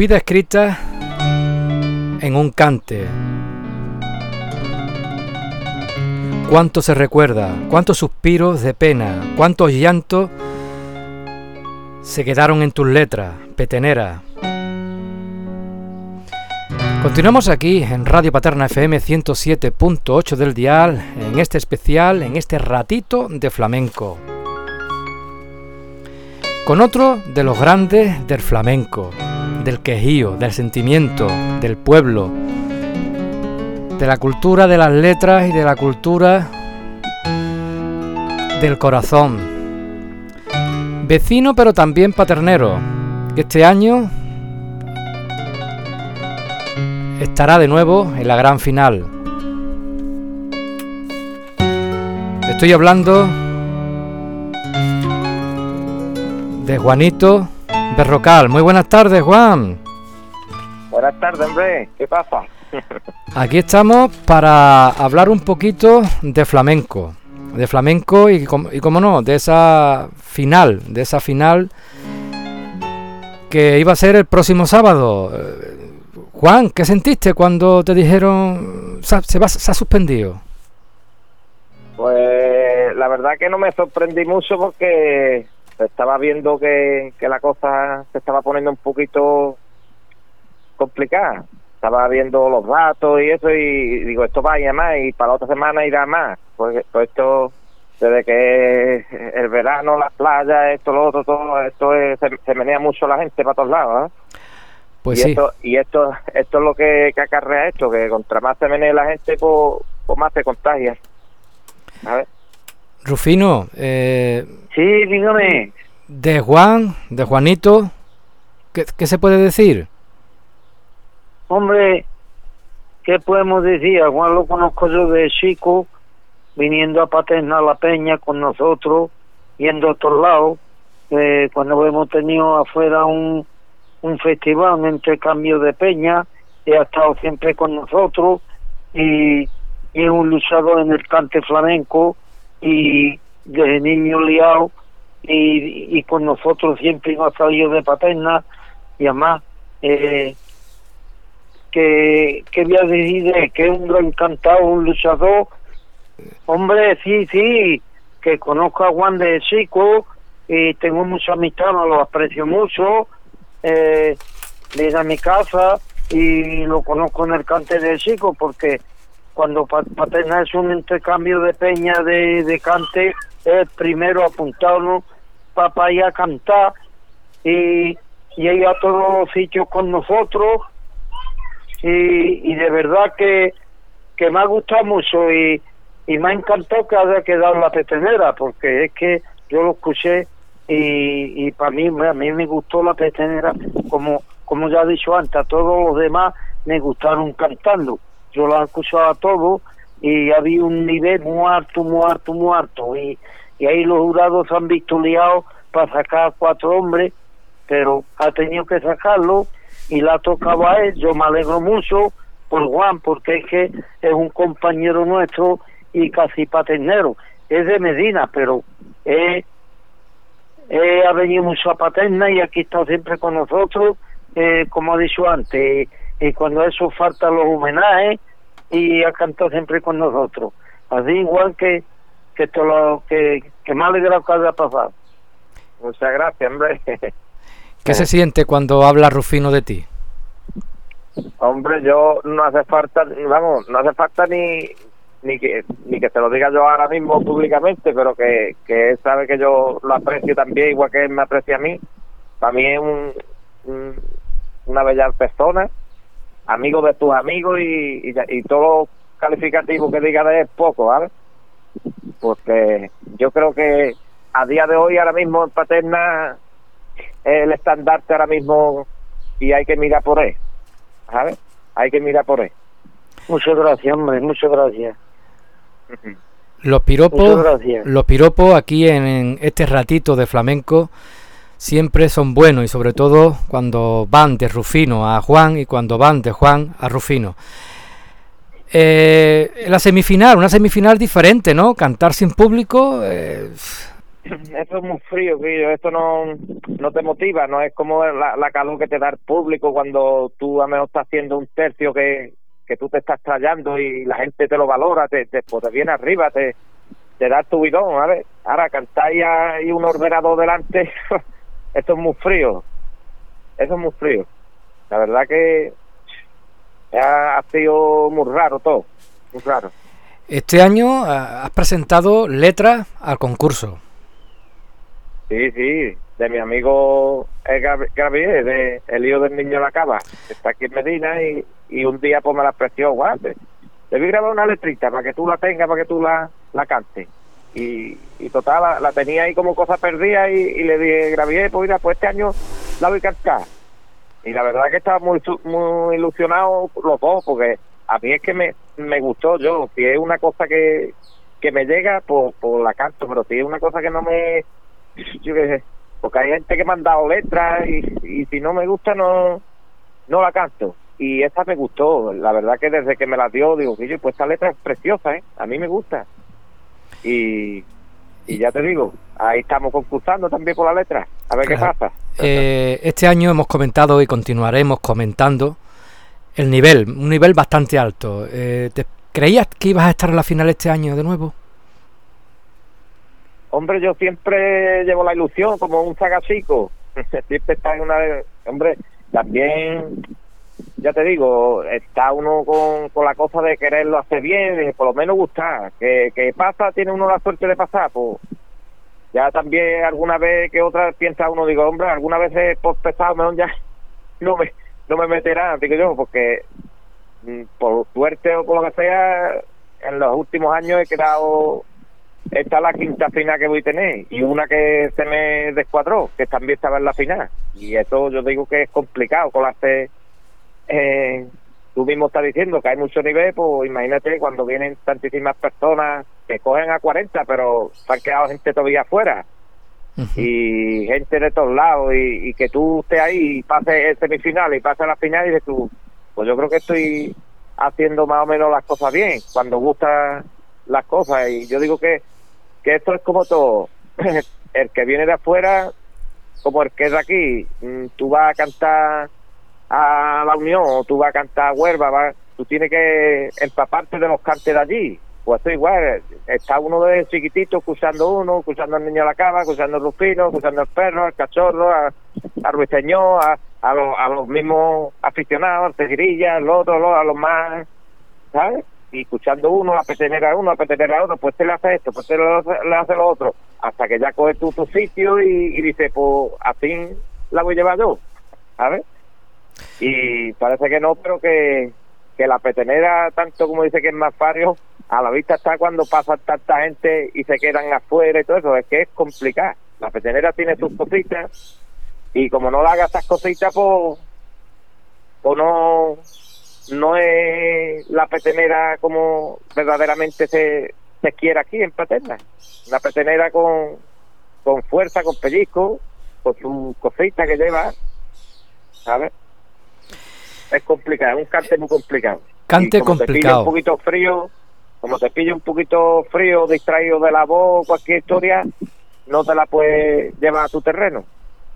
Vida escrita en un cante. Cuánto se recuerda, cuántos suspiros de pena, cuántos llantos se quedaron en tus letras, petenera. Continuamos aquí en Radio Paterna FM 107.8 del dial, en este especial, en este ratito de flamenco. Con otro de los grandes del flamenco, del quejío, del sentimiento, del pueblo, de la cultura de las letras y de la cultura del corazón. Vecino pero también paternero, este año estará de nuevo en la gran final. Estoy hablando de Juanito Berrocal. Muy buenas tardes, Juan. Buenas tardes, hombre. ¿Qué pasa? Aquí estamos para hablar un poquito de flamenco. De flamenco y, y como no, de esa final, de esa final que iba a ser el próximo sábado. Juan, ¿qué sentiste cuando te dijeron se, va, se ha suspendido? Pues la verdad que no me sorprendí mucho porque estaba viendo que, la cosa se estaba poniendo un poquito complicada. Estaba viendo los datos y eso y digo, esto va a ir más y para la otra semana irá más. Pues, pues esto, desde que el verano, las playas, esto, lo otro, todo esto se, se, menea mucho la gente para todos lados. ¿eh? Pues y sí. Esto, y esto, esto es lo que, que acarrea esto, que contra más se menea la gente, pues, pues más se contagia. A ver. Rufino, eh, sí, dígame. De Juan, de Juanito, ¿qué, ¿qué, se puede decir? Hombre, ¿qué podemos decir? A Juan lo conozco yo de chico, viniendo a paternar la peña con nosotros, yendo a otros lados. Eh, cuando hemos tenido afuera un, un festival, un intercambio de peña, y ha estado siempre con nosotros y, y es un luchador en el cante flamenco y desde niño liado y, y con nosotros siempre nos ha salido de paterna y además eh, que, que voy a decir de que es un gran cantado, un luchador. Hombre, sí, sí que conozco a Juan de chico y tengo mucha amistad, no lo aprecio mucho eh, viene a mi casa y lo conozco en el cante de chico porque cuando Paterna es un intercambio de peña de, de cante es primero apuntarnos para ir a cantar y, y ir a todos los sitios con nosotros. Y, y de verdad que, que me ha gustado mucho y, y me ha encantado que haya quedado la petenera porque es que yo lo escuché y, y para mí a mí me gustó la petenera como como ya he dicho antes a todos los demás me gustaron cantando yo he escuchado a todos y había un nivel muy alto muy alto muy alto y, y ahí los jurados se han visto liados para sacar a cuatro hombres pero ha tenido que sacarlo y la tocaba a él. Yo me alegro mucho por Juan porque es que es un compañero nuestro y casi paternero. Es de Medina pero eh, ha venido mucho a Paterna y aquí está siempre con nosotros, eh, como he dicho antes, y, cuando eso falta los homenajes y ha cantado siempre con nosotros. Así igual que que esto lo que, que me alegra que haya pasado. Muchas gracias, hombre. ¿Qué se siente cuando habla Rufino de ti? Hombre, yo no hace falta, vamos, no hace falta ni ni que ni que te lo diga yo ahora mismo públicamente, pero que, que él sabe que yo lo aprecio también, igual que él me aprecia a mí. Para mí es un, un una bella persona, amigo de tus amigos y, y, y todo calificativo que diga de él es poco, ¿vale? Porque yo creo que a día de hoy, ahora mismo en Paterna, es el estandarte ahora mismo y hay que mirar por él, ¿sabes? Hay que mirar por él. Muchas gracias, hombre, muchas gracias. Los piropos, los piropos aquí en, en, este ratito de flamenco siempre son buenos y sobre todo cuando van de Rufino a Juan y cuando van de Juan a Rufino. Eh, la semifinal, una semifinal diferente, ¿no? Cantar sin público, eh, Esto es muy frío, que esto no, no te motiva, no es como la, la calor que te da el público cuando tú a menos estás haciendo un tercio que, que tú te estás trayendo y la gente te lo valora, te, te, pues te viene arriba, te, te da tu bidón, ¿vale? Ahora cantar y un ordenador delante, esto es muy frío, eso es muy frío. La verdad que ha sido muy raro todo, muy raro. Este año ah, has presentado letras al concurso. Sí, sí, de mi amigo Gabriel, de El hijo del niño la cava, que está aquí en Medina y, y un día pues me la prestó, guante. Debí grabar una letrita para que tú la tengas, para que tú la, la cantes. Y, y total, la, tenía ahí como cosa perdida y, le dije, Gabriel, pues mira, pues este año la voy a cantar. Y la verdad que estaba muy, muy ilusionado los dos, porque a mí es que me, me gustó yo. Si es una cosa que, que me llega, pues, pues la canto, pero si es una cosa que no me. Yo qué. Porque hay gente que me han dado letras y, y si no me gusta, no, no la canto. Y esta me gustó. La verdad que desde que me la dio, digo, pues esta letra es preciosa, ¿eh? A mí me gusta. Y, y ya te digo, ahí estamos concursando también por la letra. A ver qué pasa. Eh, este año hemos comentado y continuaremos comentando el nivel, un nivel bastante alto. Eh, ¿te ¿Creías que ibas a estar en la final este año de nuevo? Hombre, yo siempre llevo la ilusión como un chico siempre está en una... Hombre, también, ya te digo, está uno con, con la cosa de quererlo hacer bien, por lo menos gustar. Que, que pasa, tiene uno la suerte de pasar, pues ya también alguna vez que otra piensa uno, digo, hombre, alguna vez he pesado, mejor ya no me, no me meterá, digo yo, porque mm, por suerte o por lo que sea, en los últimos años he quedado, esta es la quinta final que voy a tener, y una que se me descuadró, que también estaba en la final, y esto yo digo que es complicado con las eh, tú mismo estás diciendo que hay mucho nivel, pues imagínate cuando vienen tantísimas personas que cogen a 40, pero se han quedado gente todavía afuera. Y gente de todos lados y, que tú estés ahí y pases el semifinal y pases la final y dices tú, pues yo creo que estoy haciendo más o menos las cosas bien, cuando gustan las cosas. Y yo digo que, que esto es como todo, el que viene de afuera como el que es de aquí, mm, tú vas a cantar a la Unión o tú vas a cantar a Huelva, tú tienes que empaparte de los cantes de allí pues esto igual, está uno de chiquitito escuchando uno, escuchando al niño a la cama, escuchando al Rufino, escuchando al perro, al cachorro, a, Ruiseñor, a, a, los, a los mismos aficionados, al Tejerilla, al otro, a los más, ¿sabes? Y escuchando uno, a petenera a uno, a petenera a otro, pues te le hace esto, pues te le hace lo otro, hasta que ya coges tu, tu sitio y, y dice, pues así la voy a llevar yo, ¿sabes? Y parece que no, pero que, que la petenera, tanto como dice que es más fario, a la vista está cuando pasa tanta gente y se quedan afuera y todo eso, es que es complicado. La petenera tiene sus cositas y como no le haga estas cositas, pues, pues no, no es la petenera como verdaderamente se, se quiere aquí en Paterna. Una petenera con, con fuerza, con pellizco, con sus cositas que lleva, ¿sabes? Es complicado, es un cante muy complicado. Cante complicado. un poquito frío, como te pilla un poquito frío, distraído de la voz, cualquier historia, no te la puedes llevar a tu terreno.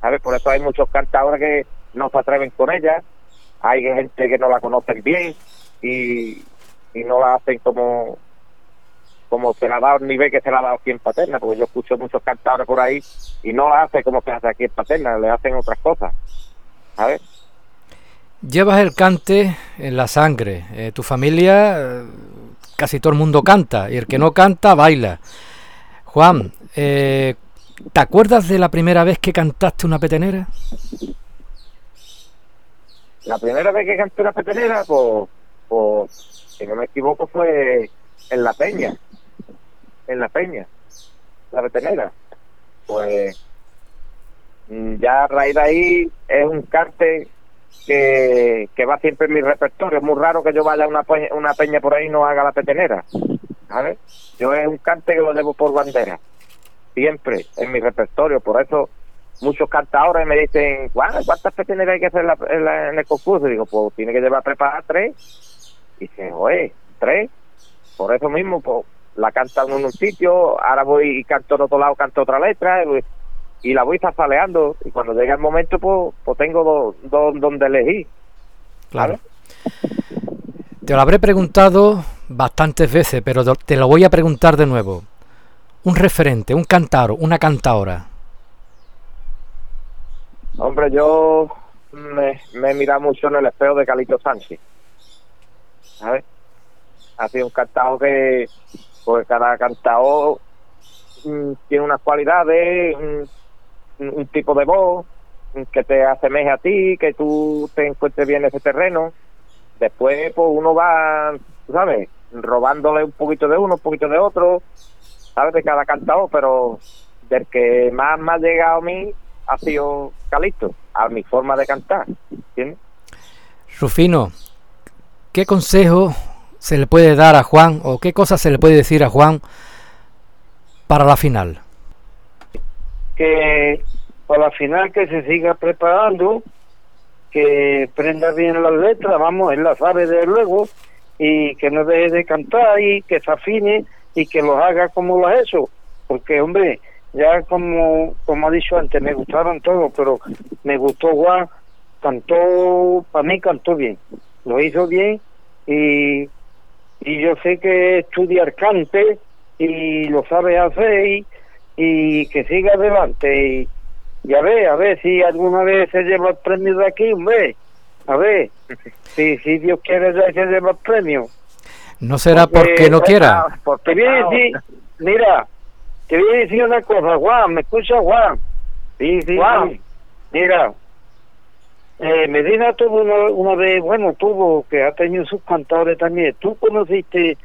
¿Sabes? Por eso hay muchos cantadores que no se atreven con ella. Hay gente que no la conocen bien y, y no la hacen como como se la ha dado el nivel que se la ha dado aquí en Paterna, porque yo escucho muchos cantadores por ahí y no la hacen como se hace aquí en Paterna, le hacen otras cosas. ¿Sabes? Llevas el cante en la sangre. Eh, tu familia casi todo el mundo canta y el que no canta baila. Juan, eh, ¿te acuerdas de la primera vez que cantaste una petenera? La primera vez que canté una petenera, pues, pues, si no me equivoco, fue en La Peña. En La Peña, la petenera. Pues mm, ya a raíz de ahí es un cante que, que va siempre en mi repertorio. Es muy raro que yo vaya a una, peña, por ahí y no haga la petenera. ¿sabes? Yo es un cante que lo llevo por bandera. Siempre en mi repertorio. Por eso muchos cantadores me dicen, ¿cuántas peteneras hay que hacer en, el concurso? Y digo, pues tiene que llevar preparadas tres. Y dicen, oye, tres. Por eso mismo, pues, la cantan en un sitio, ahora voy y canto en otro lado, canto otra letra, la voy zafaleando, y cuando llega el momento, pues, pues tengo dos donde elegir. Claro. Te lo habré preguntado bastantes veces, pero te lo voy a preguntar de nuevo. Un referente, un cantar, una cantaora. Hombre, yo me, me he mirado mucho en el espejo de Calito Sánchez. ¿Sabes? Ha sido un cantado que, pues cada cantado mm, tiene unas cualidades, un, tipo de voz que te asemeje a ti, que tú te encuentres bien en ese terreno. Después, pues uno va, ¿sabes? Robándole un poquito de uno, un poquito de otro, ¿sabes? De cada cantado, pero del que más me ha llegado a mí ha sido Calixto, a mi forma de cantar, ¿entiendes? Rufino, ¿qué consejo se le puede dar a Juan o qué cosas se le puede decir a Juan para la final? Que para la final que se siga preparando, que prenda bien las letras, vamos, él la sabe de luego, y que no deje de cantar y que se afine y que lo haga como lo ha porque hombre, ya como, como ha dicho antes, me gustaron todos, pero me gustó Juan, cantó, para mí cantó bien, lo hizo bien y, y yo sé que estudiar cante y lo sabe hacer y, que siga adelante y, a ver, a ver si alguna vez se lleva el premio de aquí, hombre, a ver, si, si Dios quiere se lleva el premio. No será porque, no quiera. Porque viene mira, te voy a decir una cosa, Juan, ¿me escucha Juan? Sí, sí, Juan, mira, eh, Medina tuvo una, vez, bueno, tuvo, que ha tenido sus cantadores también. Tú conociste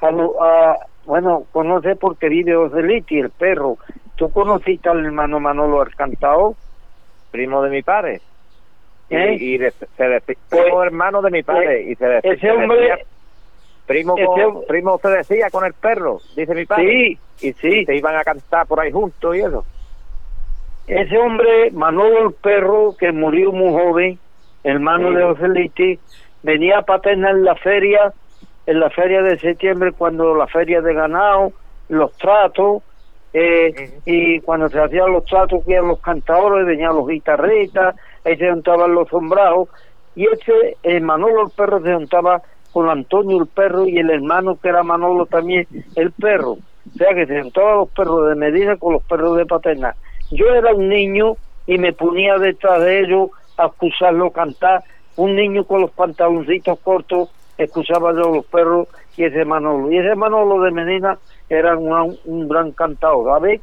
a, bueno, conoces porque vive Oceliti, el perro. ¿Tú conociste al hermano Manolo Arcantao? Primo de mi padre. ¿Eh? Y, se pues, hermano de mi padre. Pues, y se ese hombre, Primo, primo se decía con el perro, dice mi padre. Sí, y sí. Se iban a cantar por ahí juntos y eso. Ese hombre, Manolo el perro, que murió muy joven, hermano de Oceliti, venía a paternar en la feria, en la feria de septiembre, cuando la feria de ganado, los tratos, eh, y cuando se hacían los tratos, que eran los cantadores, venían los guitarristas, ahí se juntaban los sombrados, y ese, eh, Manolo el perro se juntaba con Antonio el perro y el hermano que era Manolo también el perro. O sea que se juntaban los perros de Medina con los perros de Paterna. Yo era un niño y me ponía detrás de ellos a escucharlo cantar. Un niño con los pantaloncitos cortos, escuchaba yo los perros y ese Manolo. Y ese Manolo de Medina era un, un gran cantado, ¿sabes?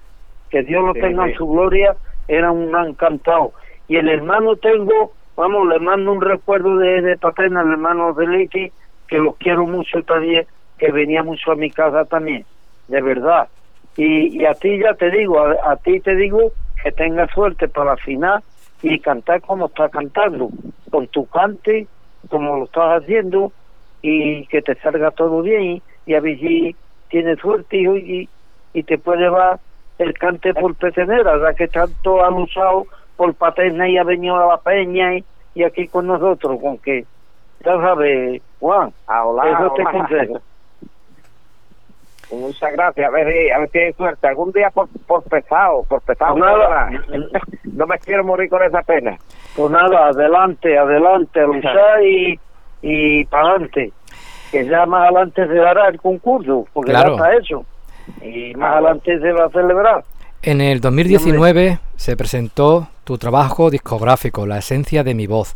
Que Dios lo tenga en su gloria, era un gran cantado. Y el hermano tengo, vamos, le mando un recuerdo de, de Paterna, el hermano de Liti, que los quiero mucho también, que venía mucho a mi casa también, de verdad. Y, a ti ya te digo, a, ti te digo que tengas suerte para final y cantar como estás cantando, con tu cante, como lo estás haciendo, y que te salga todo bien, y a ver si tienes suerte y, y te puede llevar el cante por petenera, ya que tanto ha luchado por paterna y ha venido a la peña y, y aquí con nosotros, con que ya sabes, Juan, eso te consejo. Muchas gracias. A ver, a ver si hay suerte. Algún día por, por pesado, por pesado. Pues nada. no me quiero morir con esa pena. Pues nada, adelante, adelante, luchar y, y para adelante. Que ya más adelante se dará el concurso, porque ya está hecho. Y más adelante se va a celebrar. En el 2019 se presentó tu trabajo discográfico, La esencia de mi voz.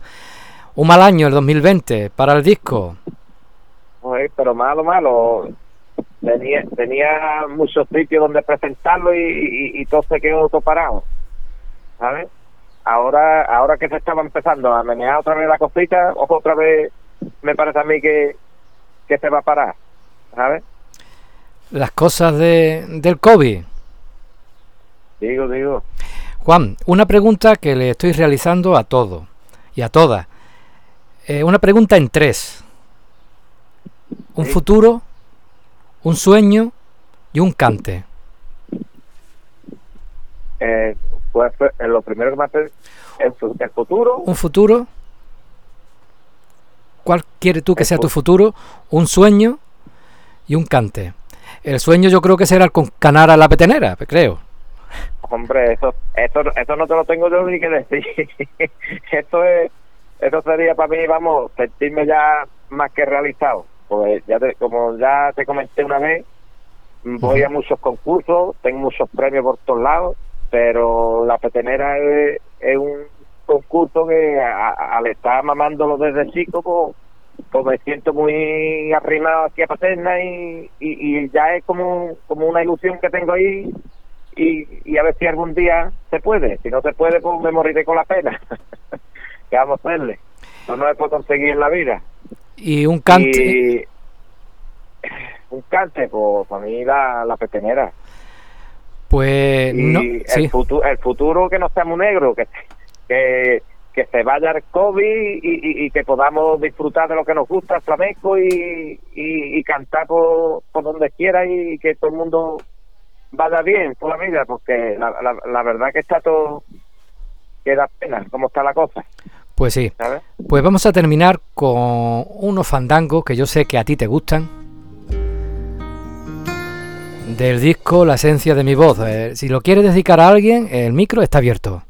Un mal año el 2020 para el disco. pero malo, malo. Tenía, tenía muchos sitios donde presentarlo y, y, todo se quedó todo parado. ¿Sabes? Ahora, ahora que se estaba empezando a menear otra vez la cosita, otra vez me parece a mí que, que se va a parar. ¿Sabes? Las cosas de, del COVID. Digo, digo. Juan, una pregunta que le estoy realizando a todos y a todas. Eh, una pregunta en tres. Un futuro, un sueño y un cante. Eh, pues, eh, lo primero que me hace el, el futuro. Un futuro. ¿Cuál quieres tú que sea tu futuro? Un sueño y un cante. El sueño yo creo que será con canar a la petenera, creo. Hombre, eso, eso, eso no te lo tengo yo ni que decir. esto es, eso sería para mí, vamos, sentirme ya más que realizado. Pues ya como ya te comenté una vez, voy a muchos concursos, tengo muchos premios por todos lados, pero la petenera es, un concurso que al estar mamándolo desde chico, pues, pues, me siento muy arrimado aquí a Paterna y, y, ya es como, como una ilusión que tengo ahí y, a ver si algún día se puede. Si no se puede, pues me moriré con la pena. ¿Qué vamos a hacerle? No, no se puede conseguir en la vida. ¿Y un cante? un cante, pues para mí la, la petenera. Pues no, el, futuro, el futuro que no sea muy negro, que, que, que se vaya el COVID y, y, que podamos disfrutar de lo que nos gusta, el flamenco, y, y, cantar por, por donde quiera y que todo el mundo vaya bien por la vida, porque la, la, verdad que está todo, que da pena cómo está la cosa. Pues sí. Pues vamos a terminar con unos fandangos que yo sé que a ti te gustan. Del disco La esencia de mi voz. Eh, si lo quieres dedicar a alguien, el micro está abierto.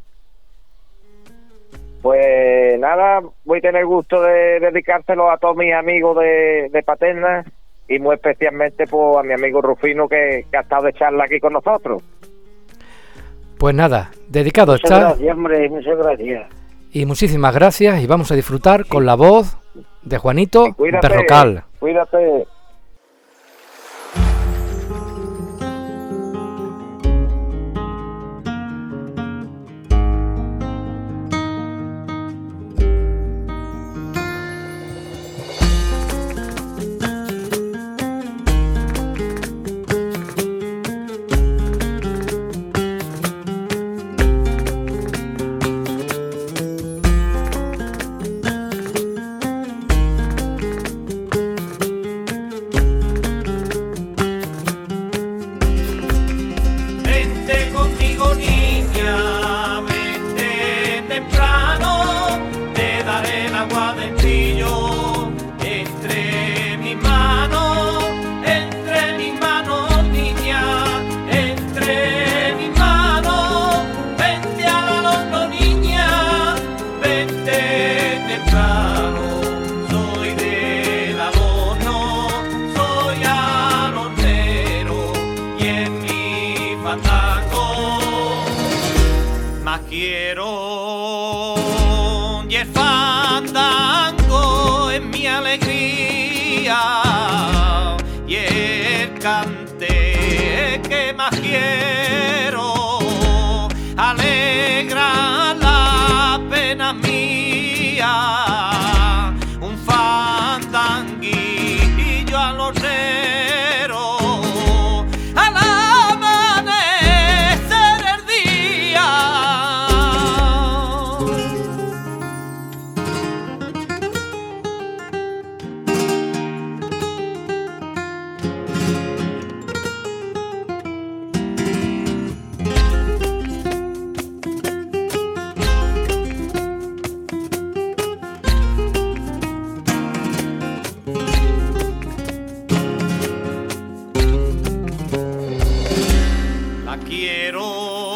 Pues nada, voy a tener gusto de dedicárselo a todos mis amigos de, de Paterna y muy especialmente pues, a mi amigo Rufino que, ha estado de charla aquí con nosotros. Pues nada, dedicado muchas está. Gracias, hombre, muchas gracias. Y muchísimas gracias y vamos a disfrutar con la voz de Juanito. Cuídate. agua de pillo